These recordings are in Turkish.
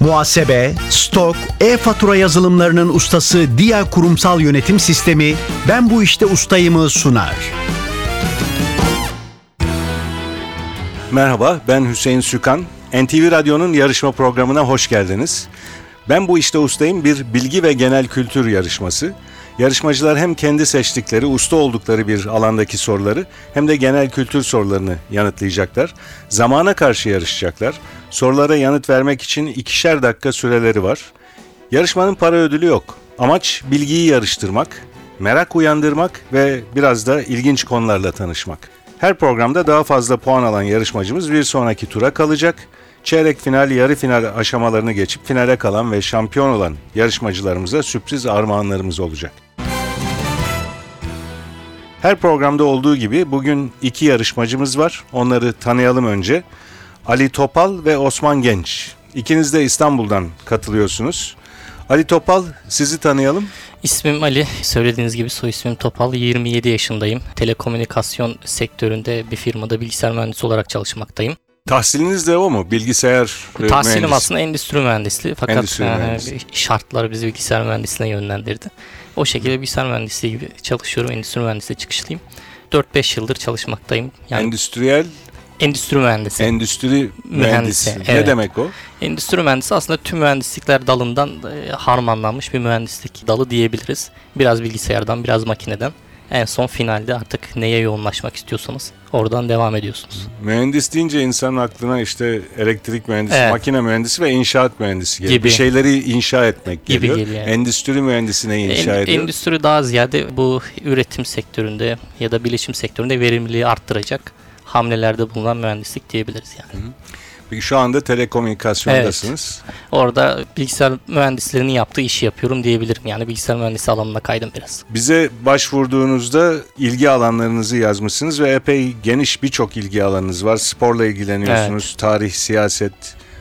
Muhasebe, stok, e-fatura yazılımlarının ustası Dia Kurumsal Yönetim Sistemi Ben Bu İşte Ustayım'ı sunar. Merhaba, ben Hüseyin Sükan. NTV Radyo'nun yarışma programına hoş geldiniz. Ben bu işte ustayım bir bilgi ve genel kültür yarışması. Yarışmacılar hem kendi seçtikleri, usta oldukları bir alandaki soruları hem de genel kültür sorularını yanıtlayacaklar. Zamana karşı yarışacaklar. Sorulara yanıt vermek için ikişer dakika süreleri var. Yarışmanın para ödülü yok. Amaç bilgiyi yarıştırmak, merak uyandırmak ve biraz da ilginç konularla tanışmak. Her programda daha fazla puan alan yarışmacımız bir sonraki tura kalacak. Çeyrek final, yarı final aşamalarını geçip finale kalan ve şampiyon olan yarışmacılarımıza sürpriz armağanlarımız olacak. Her programda olduğu gibi bugün iki yarışmacımız var. Onları tanıyalım önce. Ali Topal ve Osman Genç. İkiniz de İstanbul'dan katılıyorsunuz. Ali Topal sizi tanıyalım. İsmim Ali. Söylediğiniz gibi soy ismim Topal. 27 yaşındayım. Telekomünikasyon sektöründe bir firmada bilgisayar mühendisi olarak çalışmaktayım. Tahsiliniz de o mu? Bilgisayar e, Tahsilim mühendisi. aslında endüstri mühendisliği fakat Endüstri e, mühendisliği. şartlar bizi bilgisayar mühendisliğine yönlendirdi. O şekilde bilgisayar mühendisliği gibi çalışıyorum. Endüstri mühendisliği çıkışlıyım. 4-5 yıldır çalışmaktayım. Yani Endüstriyel endüstri mühendisi. endüstri mühendisi. Mühendisi, Ne evet. demek o? Endüstri mühendisi aslında tüm mühendislikler dalından e, harmanlanmış bir mühendislik dalı diyebiliriz. Biraz bilgisayardan, biraz makineden. En son finalde artık neye yoğunlaşmak istiyorsanız oradan devam ediyorsunuz. Mühendis deyince insanın aklına işte elektrik mühendisi, Evet. makine mühendisi ve inşaat mühendisi geliyor. Gibi. Bir şeyleri inşa etmek Gibi geliyor. geliyor, evet. Endüstri mühendisi ne inşa En- ediyor? endüstri daha ziyade bu üretim sektöründe ya da bilişim sektöründe verimliliği arttıracak hamlelerde bulunan mühendislik diyebiliriz yani. Peki Şu anda telekomünikasyondasınız. Orada bilgisayar mühendislerinin yaptığı işi yapıyorum diyebilirim. Yani bilgisayar mühendisi alanına kaydım biraz. Bize başvurduğunuzda ilgi alanlarınızı yazmışsınız ve epey geniş birçok ilgi alanınız var. Sporla ilgileniyorsunuz, tarih, siyaset,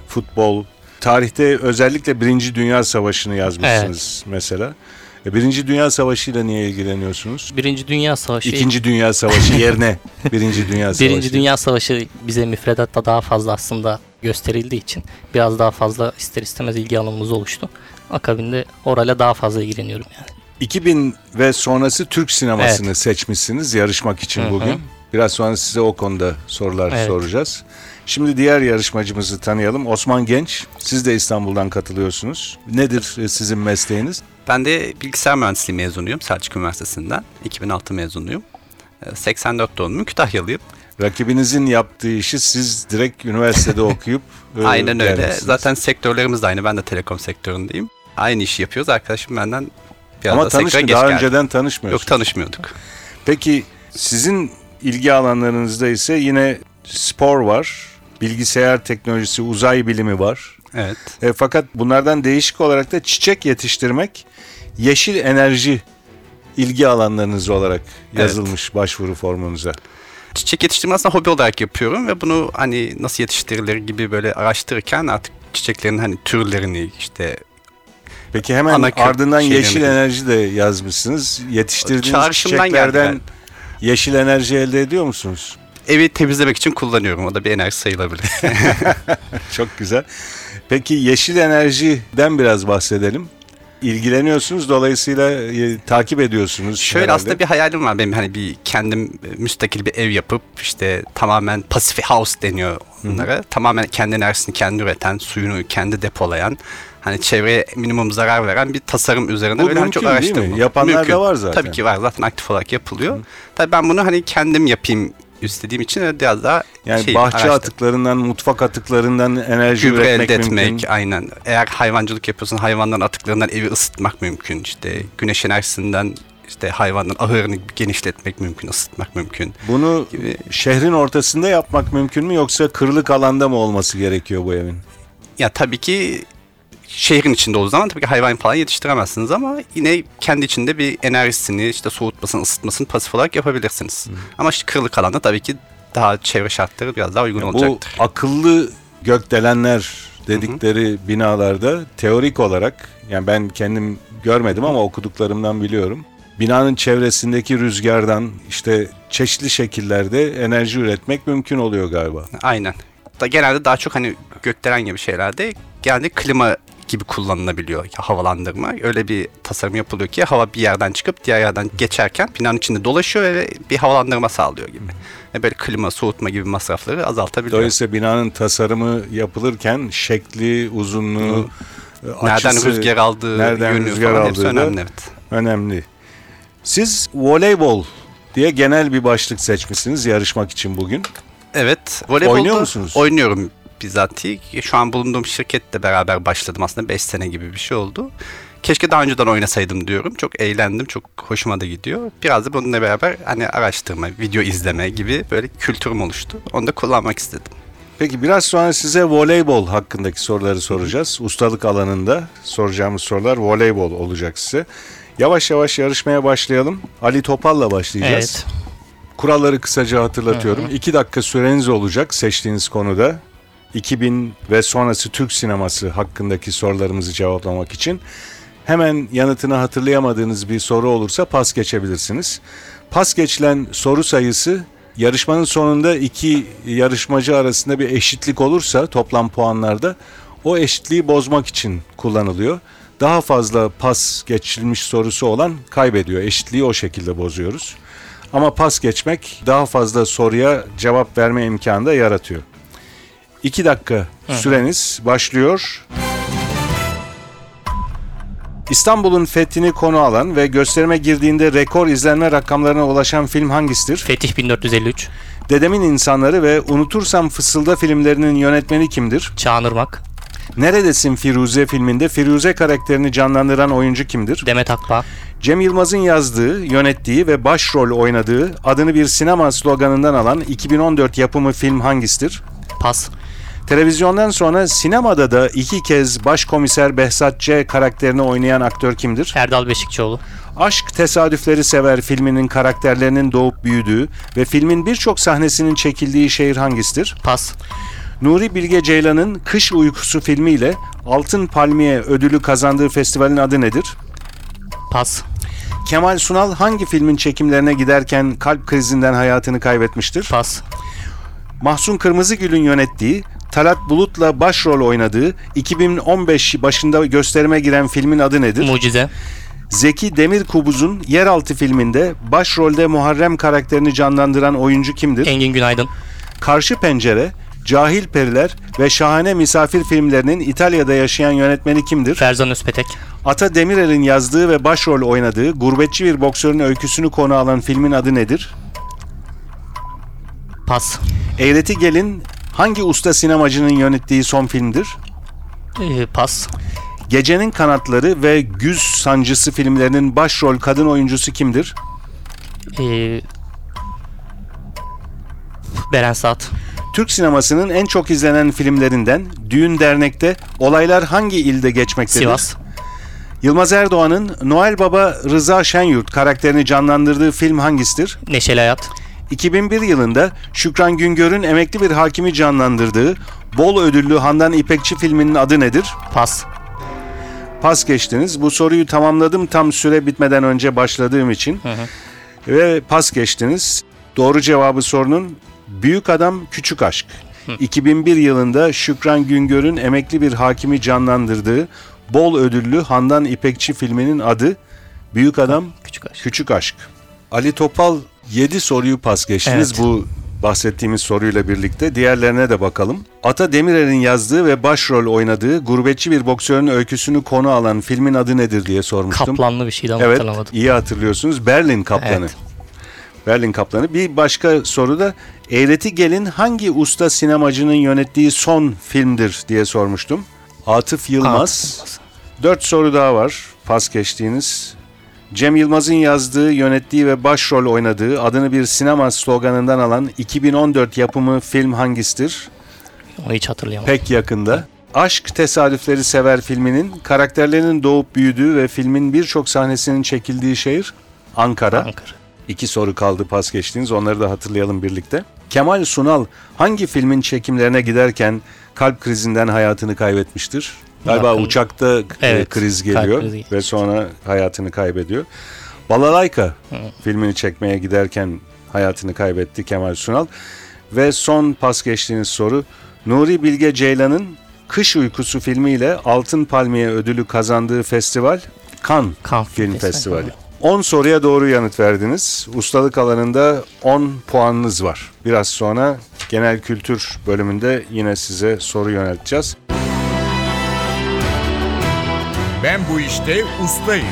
futbol. Tarihte özellikle Birinci Dünya Savaşı'nı yazmışsınız mesela. E, Birinci Dünya Savaşı ile niye ilgileniyorsunuz? Birinci Dünya Savaşı İkinci Dünya Savaşı yerine Birinci Dünya Savaşı. Birinci Dünya Savaşı bize müfredatta daha fazla aslında gösterildiği için biraz daha fazla ister istemez ilgi alanımız oluştu. Akabinde orayla daha fazla ilgileniyorum yani. 2000 ve sonrası Türk sinemasını seçmişsiniz yarışmak için Hı hı. bugün. Biraz sonra size o konuda sorular Evet. soracağız. Şimdi diğer yarışmacımızı tanıyalım. Osman Genç, siz de İstanbul'dan katılıyorsunuz. Nedir e, sizin mesleğiniz? Ben de bilgisayar mühendisliği mezunuyum Selçuk Üniversitesi'nden. 2006 mezunuyum. Ee, 84 doğumluyum. Kütahyalıyım. Rakibinizin yaptığı işi siz direkt üniversitede okuyup e, Aynen öyle. gelmişsiniz. Zaten sektörlerimiz de aynı. Ben de telekom sektöründeyim. Aynı işi yapıyoruz. Arkadaşım benden biraz Ama tanışmıyor, daha geldi. önceden tanışmıyorsunuz. Yok tanışmıyorduk. Peki sizin ilgi alanlarınızda ise yine spor var, bilgisayar teknolojisi, uzay bilimi var. Evet. E, fakat bunlardan değişik olarak da çiçek yetiştirmek, yeşil enerji ilgi alanlarınız olarak yazılmış başvuru formunuza. Çiçek yetiştirme aslında hobi olarak yapıyorum ve bunu hani nasıl yetiştirilir gibi böyle araştırırken artık çiçeklerin hani türlerini işte Peki hemen Ana ardından yeşil enerji de yazmışsınız. Yetiştirdiğiniz Çağrışımdan geldi çiçeklerden yani. Yeşil enerji elde ediyor musunuz? evi temizlemek için kullanıyorum. O da bir enerji sayılabilir. Çok güzel. Peki yeşil enerjiden biraz bahsedelim. İlgileniyorsunuz dolayısıyla e, takip ediyorsunuz. Şöyle herhalde. aslında bir hayalim var benim hani bir kendim e, müstakil bir ev yapıp işte tamamen passive house deniyor onlara. Tamamen kendi enerjisini kendi üreten, suyunu kendi depolayan hani çevreye minimum zarar veren bir tasarım üzerine Bu böyle hani çok mümkün mi? araştırdım. Yapanlar da var zaten. Tabii ki var zaten aktif olarak yapılıyor. Tabii ben bunu hani kendim yapayım istediğim için biraz daha Yani şey, bahçe araştırdım. atıklarından, mutfak atıklarından enerji gübre üretmek elde etmek mümkün. aynen. Eğer hayvancılık yapıyorsan hayvanların atıklarından evi ısıtmak mümkün. İşte güneş enerjisinden işte hayvanın ahırını genişletmek mümkün, ısıtmak mümkün Bunu gibi. şehrin ortasında yapmak mümkün mü yoksa kırlık alanda mı olması gerekiyor bu evin? Ya tabii ki şehrin içinde olduğu zaman tabii ki hayvan falan yetiştiremezsiniz ama yine kendi içinde bir enerjisini işte soğutmasını, ısıtmasını pasif olarak yapabilirsiniz. Ama işte kırlık alanda tabii ki daha çevre şartları biraz daha uygun Bu olacaktır. akıllı gökdelenler dedikleri binalarda teorik olarak yani ben kendim görmedim ama okuduklarımdan biliyorum. Binanın çevresindeki rüzgardan işte çeşitli şekillerde enerji üretmek mümkün oluyor galiba. Aynen. Da genelde daha çok hani gökdelen gibi şeylerde genelde klima gibi kullanılabiliyor havalandırma. Öyle bir tasarım yapılıyor ki hava bir yerden çıkıp diğer yerden geçerken binanın içinde dolaşıyor ve bir havalandırma sağlıyor gibi. Ve böyle klima, soğutma gibi masrafları azaltabiliyor. Dolayısıyla binanın tasarımı yapılırken şekli, uzunluğu, e, nereden açısı, rüzgar aldığı, nereden yönü rüzgar falan hepsi önemli. Evet. önemli. Siz voleybol diye genel bir başlık seçmişsiniz yarışmak için bugün. Evet. Voleybolda Oynuyor musunuz? Oynuyorum bizatihi. Şu an bulunduğum şirketle beraber başladım aslında 5 sene gibi bir şey oldu. Keşke daha önceden oynasaydım diyorum. Çok eğlendim, çok hoşuma da gidiyor. Biraz da bununla beraber hani araştırma, video izleme gibi böyle kültürüm oluştu. Onu da kullanmak istedim. Peki biraz sonra size voleybol hakkındaki soruları soracağız. Ustalık alanında soracağımız sorular voleybol olacak size. Yavaş yavaş yarışmaya başlayalım. Ali Topal'la başlayacağız. Evet. Kuralları kısaca hatırlatıyorum. 2 dakika süreniz olacak seçtiğiniz konuda. 2000 ve sonrası Türk sineması hakkındaki sorularımızı cevaplamak için. Hemen yanıtını hatırlayamadığınız bir soru olursa pas geçebilirsiniz. Pas geçilen soru sayısı yarışmanın sonunda iki yarışmacı arasında bir eşitlik olursa toplam puanlarda o eşitliği bozmak için kullanılıyor. Daha fazla pas geçilmiş sorusu olan kaybediyor. Eşitliği o şekilde bozuyoruz. Ama pas geçmek daha fazla soruya cevap verme imkanı da yaratıyor. 2 dakika süreniz başlıyor. İstanbul'un fethini konu alan ve gösterime girdiğinde rekor izlenme rakamlarına ulaşan film hangisidir? Fetih 1453. Dedemin İnsanları ve Unutursam Fısılda filmlerinin yönetmeni kimdir? Çağınırmak. Neredesin Firuze filminde Firuze karakterini canlandıran oyuncu kimdir? Demet Akbağ. Cem Yılmaz'ın yazdığı, yönettiği ve başrol oynadığı adını bir sinema sloganından alan 2014 yapımı film hangisidir? Pas. Televizyondan sonra sinemada da iki kez başkomiser Behzat Ç. karakterini oynayan aktör kimdir? Erdal Beşikçioğlu. Aşk Tesadüfleri Sever filminin karakterlerinin doğup büyüdüğü ve filmin birçok sahnesinin çekildiği şehir hangisidir? Pas. Nuri Bilge Ceylan'ın Kış Uykusu filmiyle Altın Palmiye ödülü kazandığı festivalin adı nedir? Pas. Kemal Sunal hangi filmin çekimlerine giderken kalp krizinden hayatını kaybetmiştir? Pas. Mahsun Kırmızıgül'ün yönettiği, Talat Bulut'la başrol oynadığı 2015 başında gösterime giren filmin adı nedir? Mucize. Zeki Demirkubuz'un Yeraltı filminde başrolde Muharrem karakterini canlandıran oyuncu kimdir? Engin Günaydın. Karşı Pencere, Cahil Periler ve Şahane Misafir filmlerinin İtalya'da yaşayan yönetmeni kimdir? Ferzan Özpetek. Ata Demirer'in yazdığı ve başrol oynadığı gurbetçi bir boksörün öyküsünü konu alan filmin adı nedir? Pas. Eğreti Gelin hangi usta sinemacının yönettiği son filmdir? Ee, pas. Gecenin Kanatları ve Güz Sancısı filmlerinin başrol kadın oyuncusu kimdir? Ee, Beren Saat. Türk sinemasının en çok izlenen filmlerinden Düğün Dernek'te olaylar hangi ilde geçmektedir? Sivas. Yılmaz Erdoğan'ın Noel Baba Rıza Şenyurt karakterini canlandırdığı film hangisidir? Neşeli Hayat. 2001 yılında Şükran Güngör'ün emekli bir hakimi canlandırdığı bol ödüllü Handan İpekçi filminin adı nedir? Pas. Pas geçtiniz. Bu soruyu tamamladım tam süre bitmeden önce başladığım için. Ve pas geçtiniz. Doğru cevabı sorunun Büyük Adam Küçük Aşk. 2001 yılında Şükran Güngör'ün emekli bir hakimi canlandırdığı bol ödüllü Handan İpekçi filminin adı Büyük Adam Küçük aşk. Küçük Aşk. Ali Topal 7 soruyu pas geçtiniz Evet. bu bahsettiğimiz soruyla birlikte. Diğerlerine de bakalım. Ata Demirer'in yazdığı ve başrol oynadığı gurbetçi bir boksörün öyküsünü konu alan filmin adı nedir diye sormuştum. Kaplanlı bir şeydi ama Evet, hatırlamadım. iyi hatırlıyorsunuz. Berlin Kaplanı. Evet. Berlin Kaplanı. Bir başka soru da Eğreti Gelin hangi usta sinemacının yönettiği son filmdir diye sormuştum. Atıf Yılmaz. Atıf Dört soru daha var pas geçtiğiniz. Cem Yılmaz'ın yazdığı, yönettiği ve başrol oynadığı adını bir sinema sloganından alan 2014 yapımı film hangisidir? Onu hiç hatırlayamadım. Pek yakında. Aşk Tesadüfleri Sever filminin karakterlerinin doğup büyüdüğü ve filmin birçok sahnesinin çekildiği şehir Ankara. Ankara. İki soru kaldı pas geçtiğiniz onları da hatırlayalım birlikte. Kemal Sunal hangi filmin çekimlerine giderken kalp krizinden hayatını kaybetmiştir? Galiba Yakın. uçakta e, Evet, kriz geliyor krizi ve sonra hayatını kaybediyor. Balalayka filmini çekmeye giderken hayatını kaybetti Kemal Sunal. Ve son pas geçtiğiniz soru Nuri Bilge Ceylan'ın Kış Uykusu filmiyle Altın Palmiye ödülü kazandığı festival Cannes Film Festivali. Festivali. 10 soruya doğru yanıt verdiniz. Ustalık alanında 10 puanınız var. Biraz sonra genel kültür bölümünde yine size soru yönelteceğiz. Ben bu işte ustayım.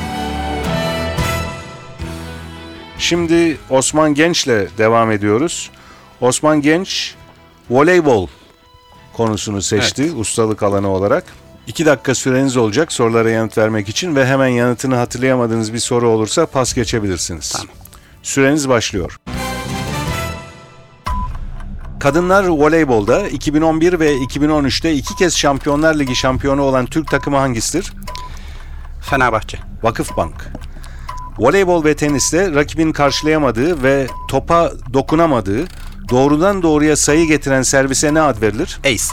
Şimdi Osman Genç'le devam ediyoruz. Osman Genç voleybol konusunu seçti ustalık alanı olarak. 2 dakika süreniz olacak sorulara yanıt vermek için ve hemen yanıtını hatırlayamadığınız bir soru olursa pas geçebilirsiniz. Tamam. Süreniz başlıyor. Kadınlar voleybolda 2011 ve 2013'te iki kez Şampiyonlar Ligi şampiyonu olan Türk takımı hangisidir? Fenerbahçe. Vakıfbank. Voleybol ve teniste rakibin karşılayamadığı ve topa dokunamadığı doğrudan doğruya sayı getiren servise ne ad verilir? Ace.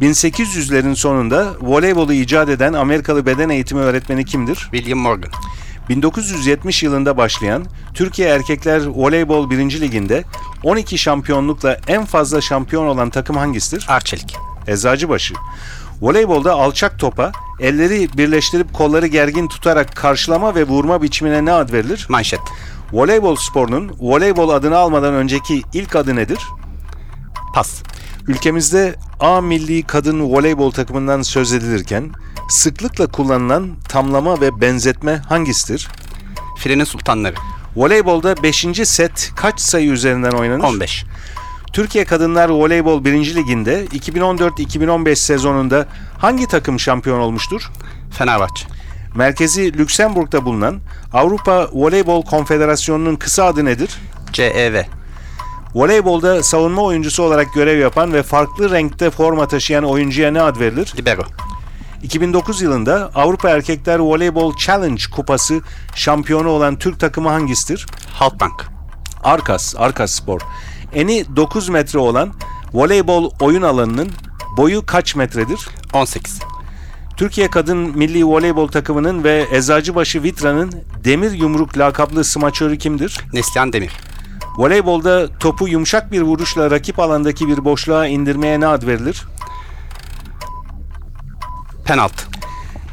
1800'lerin sonunda voleybolu icat eden Amerikalı beden eğitimi öğretmeni kimdir? William Morgan. 1970 yılında başlayan Türkiye Erkekler Voleybol 1. Ligi'nde 12 şampiyonlukla en fazla şampiyon olan takım hangisidir? Arçelik. Eczacıbaşı. Voleybolda alçak topa elleri birleştirip kolları gergin tutarak karşılama ve vurma biçimine ne ad verilir? Manşet. Voleybol sporunun voleybol adını almadan önceki ilk adı nedir? Pas. Ülkemizde A milli kadın voleybol takımından söz edilirken sıklıkla kullanılan tamlama ve benzetme hangisidir? Filenin sultanları. Voleybolda 5. set kaç sayı üzerinden oynanır? 15. Türkiye Kadınlar Voleybol 1. Ligi'nde 2014-2015 sezonunda hangi takım şampiyon olmuştur? Fenerbahçe. Merkezi Lüksemburg'da bulunan Avrupa Voleybol Konfederasyonu'nun kısa adı nedir? CEV. Voleybolda savunma oyuncusu olarak görev yapan ve farklı renkte forma taşıyan oyuncuya ne ad verilir? Libero. 2009 yılında Avrupa Erkekler Voleybol Challenge Kupası şampiyonu olan Türk takımı hangisidir? Halkbank. Arkas, Arkas Spor. Eni 9 metre olan voleybol oyun alanının boyu kaç metredir? 18. Türkiye Kadın Milli Voleybol takımının ve Eczacıbaşı Vitra'nın Demir Yumruk lakaplı smaçörü kimdir? Neslihan Demir. Voleybolda topu yumuşak bir vuruşla rakip alandaki bir boşluğa indirmeye ne ad verilir? Penaltı.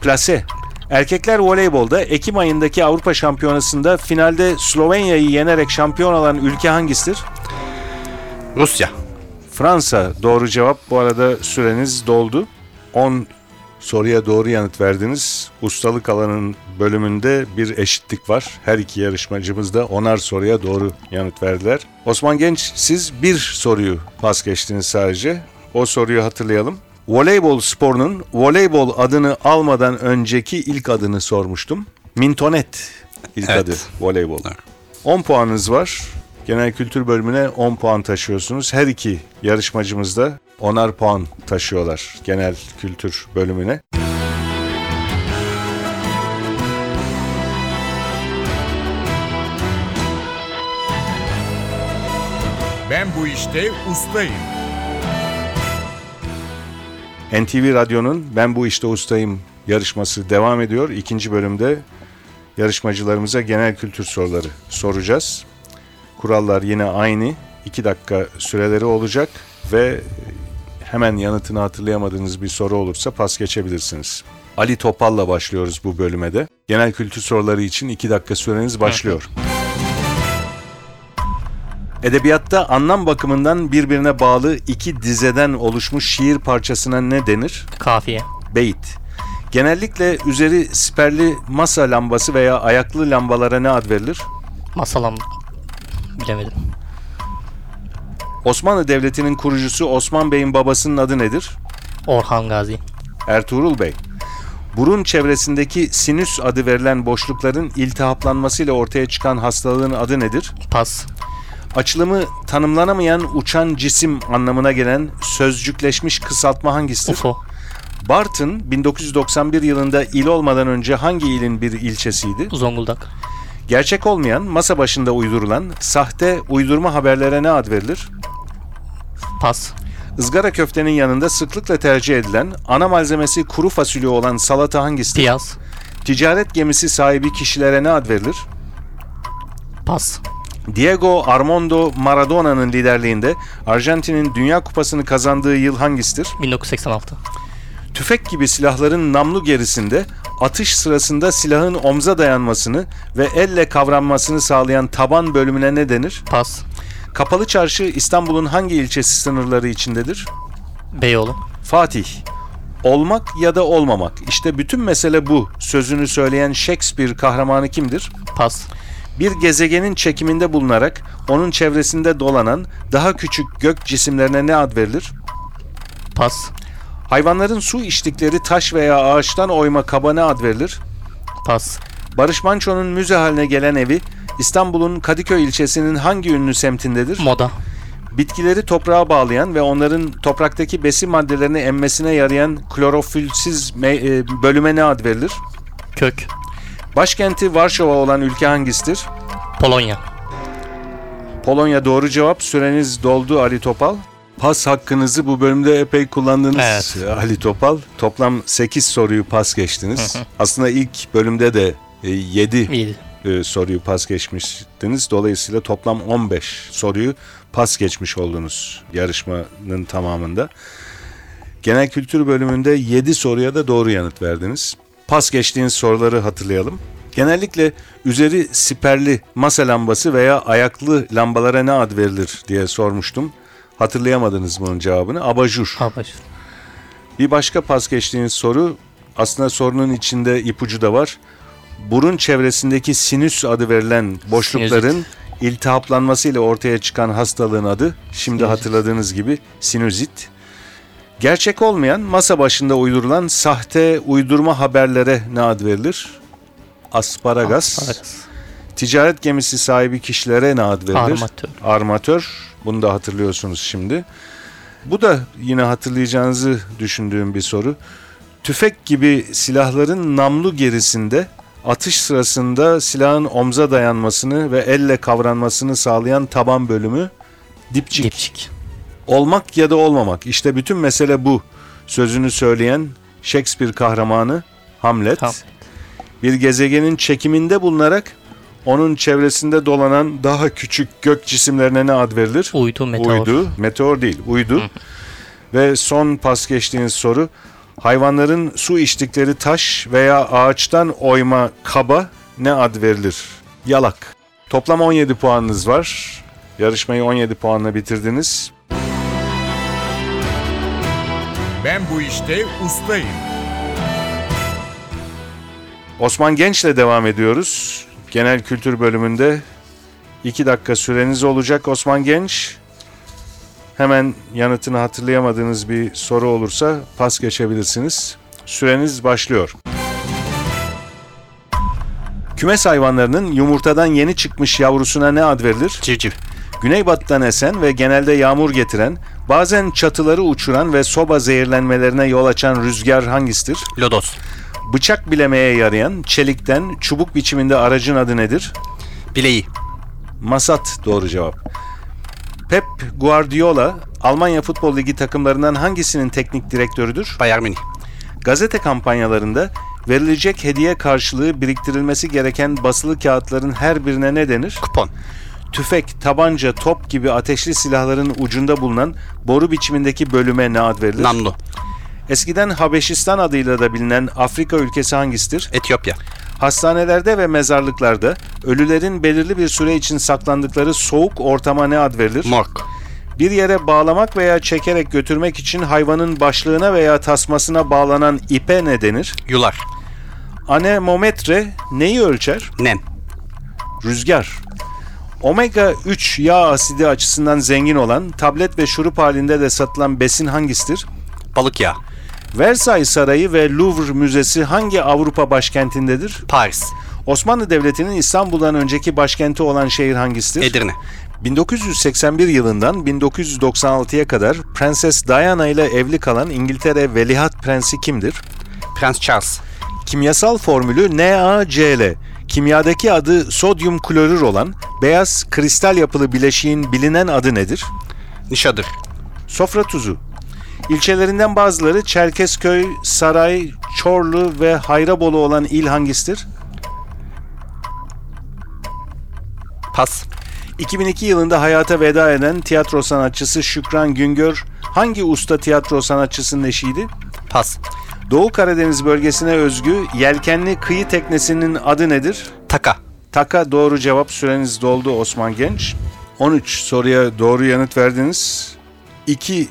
Plase. Erkekler voleybolda Ekim ayındaki Avrupa Şampiyonası'nda finalde Slovenya'yı yenerek şampiyon olan ülke hangisidir? Rusya. Fransa doğru cevap. Bu arada süreniz doldu. 10 soruya doğru yanıt verdiniz. Ustalık alanının bölümünde bir eşitlik var. Her iki yarışmacımız da onar soruya doğru yanıt verdiler. Osman Genç siz bir soruyu pas geçtiniz sadece. O soruyu hatırlayalım. Voleybol sporunun voleybol adını almadan önceki ilk adını sormuştum. Mintonet ilk Evet. adı voleybol. Evet. 10 puanınız var. Genel kültür bölümüne 10 puan taşıyorsunuz. Her iki yarışmacımız da onar puan taşıyorlar genel kültür bölümüne. Ben bu işte ustayım. NTV Radyo'nun Ben Bu İşte Ustayım yarışması devam ediyor. İkinci bölümde yarışmacılarımıza genel kültür soruları soracağız. Kurallar yine aynı. 2 dakika süreleri olacak ve hemen yanıtını hatırlayamadığınız bir soru olursa pas geçebilirsiniz. Ali Topal'la başlıyoruz bu bölüme de. Genel kültür soruları için 2 dakika süreniz başlıyor. Edebiyatta anlam bakımından birbirine bağlı iki dizeden oluşmuş şiir parçasına ne denir? Kafiye. Beyit. Genellikle üzeri siperli masa lambası veya ayaklı lambalara ne ad verilir? Masalam. Bilemedim. Osmanlı Devleti'nin kurucusu Osman Bey'in babasının adı nedir? Orhan Gazi. Ertuğrul Bey. Burun çevresindeki sinüs adı verilen boşlukların iltihaplanmasıyla ortaya çıkan hastalığın adı nedir? Pas. Açılımı tanımlanamayan uçan cisim anlamına gelen sözcükleşmiş kısaltma hangisidir? UFO. Bartın 1991 yılında il olmadan önce hangi ilin bir ilçesiydi? Zonguldak. Gerçek olmayan, masa başında uydurulan, sahte, uydurma haberlere ne ad verilir? Pas. Izgara köftenin yanında sıklıkla tercih edilen, ana malzemesi kuru fasulye olan salata hangisidir? Piyaz. Ticaret gemisi sahibi kişilere ne ad verilir? Pas. Diego Armando Maradona'nın liderliğinde Arjantin'in Dünya Kupası'nı kazandığı yıl hangisidir? 1986. Tüfek gibi silahların namlu gerisinde atış sırasında silahın omza dayanmasını ve elle kavranmasını sağlayan taban bölümüne ne denir? Pas. Kapalı Çarşı İstanbul'un hangi ilçesi sınırları içindedir? Beyoğlu. Fatih. Olmak ya da olmamak. İşte bütün mesele bu. Sözünü söyleyen Shakespeare kahramanı kimdir? Pas. Bir gezegenin çekiminde bulunarak onun çevresinde dolanan daha küçük gök cisimlerine ne ad verilir? Pas. Hayvanların su içtikleri taş veya ağaçtan oyma kaba ne ad verilir? Pas. Barış Manço'nun müze haline gelen evi İstanbul'un Kadıköy ilçesinin hangi ünlü semtindedir? Moda. Bitkileri toprağa bağlayan ve onların topraktaki besin maddelerini emmesine yarayan klorofilsiz e, bölüme ne ad verilir? Kök. Başkenti Varşova olan ülke hangisidir? Polonya. Polonya doğru cevap. Süreniz doldu Ali Topal. Pas hakkınızı bu bölümde epey kullandınız Evet. Ali Topal. Toplam 8 soruyu pas geçtiniz. Aslında ilk bölümde de 7 İyiydi. e, soruyu pas geçmiştiniz. Dolayısıyla toplam 15 soruyu pas geçmiş oldunuz yarışmanın tamamında. Genel kültür bölümünde 7 soruya da doğru yanıt verdiniz. Pas geçtiğiniz soruları hatırlayalım. Genellikle üzeri siperli masa lambası veya ayaklı lambalara ne ad verilir diye sormuştum. Hatırlayamadınız bunun cevabını. Abajur. Abajur. Bir başka pas geçtiğiniz soru aslında sorunun içinde ipucu da var. Burun çevresindeki sinüs adı verilen boşlukların iltihaplanmasıyla ortaya çıkan hastalığın adı şimdi Sinüzit. hatırladığınız gibi sinüzit. Gerçek olmayan masa başında uydurulan sahte uydurma haberlere ne ad verilir? Asparagas. Asparagas. Ticaret gemisi sahibi kişilere ne ad verilir? Armatör. Armatör. Bunu da hatırlıyorsunuz şimdi. Bu da yine hatırlayacağınızı düşündüğüm bir soru. Tüfek gibi silahların namlu gerisinde atış sırasında silahın omza dayanmasını ve elle kavranmasını sağlayan taban bölümü dipçik. Dipçik. Olmak ya da olmamak. İşte bütün mesele bu. Sözünü söyleyen Shakespeare kahramanı Hamlet. Tamam. Bir gezegenin çekiminde bulunarak onun çevresinde dolanan daha küçük gök cisimlerine ne ad verilir? Uydu, meteor. Uydu. Meteor değil, uydu. Ve son pas geçtiğiniz soru. Hayvanların su içtikleri taş veya ağaçtan oyma kaba ne ad verilir? Yalak. Toplam 17 puanınız var. Yarışmayı 17 puanla bitirdiniz. Ben bu işte ustayım. Osman Genç'le devam ediyoruz. Genel kültür bölümünde 2 dakika süreniz olacak Osman Genç. Hemen yanıtını hatırlayamadığınız bir soru olursa pas geçebilirsiniz. Süreniz başlıyor. Kümes hayvanlarının yumurtadan yeni çıkmış yavrusuna ne ad verilir? Civciv. Güneybatıdan esen ve genelde yağmur getiren, bazen çatıları uçuran ve soba zehirlenmelerine yol açan rüzgar hangisidir? Lodos. Bıçak bilemeye yarayan çelikten çubuk biçiminde aracın adı nedir? Bileği. Masat doğru cevap. Pep Guardiola Almanya Futbol Ligi takımlarından hangisinin teknik direktörüdür? Bayern Münih. Gazete kampanyalarında verilecek hediye karşılığı biriktirilmesi gereken basılı kağıtların her birine ne denir? Kupon. Tüfek, tabanca, top gibi ateşli silahların ucunda bulunan boru biçimindeki bölüme ne ad verilir? Namlu. Eskiden Habeşistan adıyla da bilinen Afrika ülkesi hangisidir? Etiyopya. Hastanelerde ve mezarlıklarda ölülerin belirli bir süre için saklandıkları soğuk ortama ne ad verilir? Morg. Bir yere bağlamak veya çekerek götürmek için hayvanın başlığına veya tasmasına bağlanan ipe ne denir? Yular. Anemometre neyi ölçer? Nem. Rüzgar. Omega 3 yağ asidi açısından zengin olan tablet ve şurup halinde de satılan besin hangisidir? Balık yağı. Versailles Sarayı ve Louvre Müzesi hangi Avrupa başkentindedir? Paris. Osmanlı Devleti'nin İstanbul'dan önceki başkenti olan şehir hangisidir? Edirne. 1981 yılından 1996'ya kadar Prenses Diana ile evli kalan İngiltere Veliaht Prensi kimdir? Prens Charles. Kimyasal formülü NaCl. Kimyadaki adı sodyum klorür olan beyaz kristal yapılı bileşiğin bilinen adı nedir? Nişadır. Sofra tuzu. İlçelerinden bazıları Çerkezköy, Saray, Çorlu ve Hayrabolu olan il hangisidir? Pas. 2002 yılında hayata veda eden tiyatro sanatçısı Şükran Güngör hangi usta tiyatro sanatçısının eşiydi? Pas. Doğu Karadeniz bölgesine özgü yelkenli kıyı teknesinin adı nedir? Taka. Taka doğru cevap süreniz doldu Osman Genç. 13 soruya doğru yanıt verdiniz. 2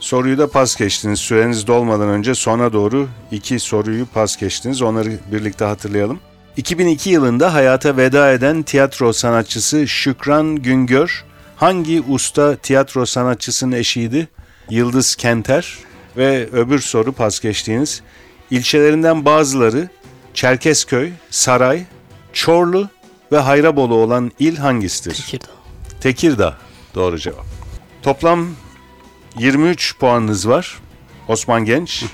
soruyu da pas geçtiniz. Süreniz dolmadan önce sona doğru 2 soruyu pas geçtiniz. Onları birlikte hatırlayalım. 2002 yılında hayata veda eden tiyatro sanatçısı Şükran Güngör hangi usta tiyatro sanatçısının eşiydi? Yıldız Kenter ve öbür soru pas geçtiğiniz ilçelerinden bazıları Çerkezköy, Saray, Çorlu ve Hayrabolu olan il hangisidir? Tekirdağ. Tekirdağ doğru cevap. Toplam 23 puanınız var. Osman Genç.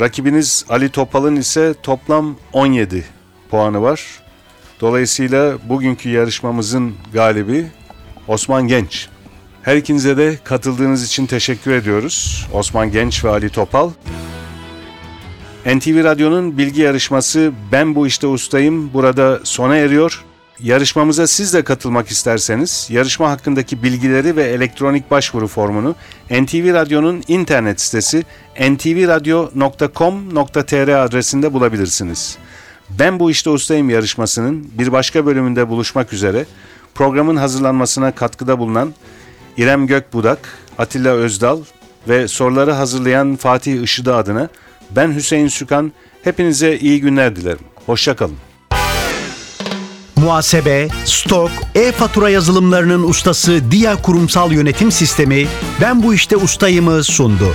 Rakibiniz Ali Topal'ın ise toplam 17 puanı var. Dolayısıyla bugünkü yarışmamızın galibi Osman Genç. Her ikinize de katıldığınız için teşekkür ediyoruz. Osman Genç ve Ali Topal. NTV Radyo'nun bilgi yarışması Ben Bu İşte Ustayım burada sona eriyor. Yarışmamıza siz de katılmak isterseniz yarışma hakkındaki bilgileri ve elektronik başvuru formunu NTV Radyo'nun internet sitesi ntvradio.com.tr adresinde bulabilirsiniz. Ben Bu İşte Ustayım yarışmasının bir başka bölümünde buluşmak üzere programın hazırlanmasına katkıda bulunan İrem Gökbudak, Atilla Özdal ve soruları hazırlayan Fatih Işıdı adına ben Hüseyin Sükan hepinize iyi günler dilerim. Hoşçakalın. Muhasebe, stok, e-fatura yazılımlarının ustası Dia Kurumsal Yönetim Sistemi Ben Bu İşte Ustayım'ı sundu.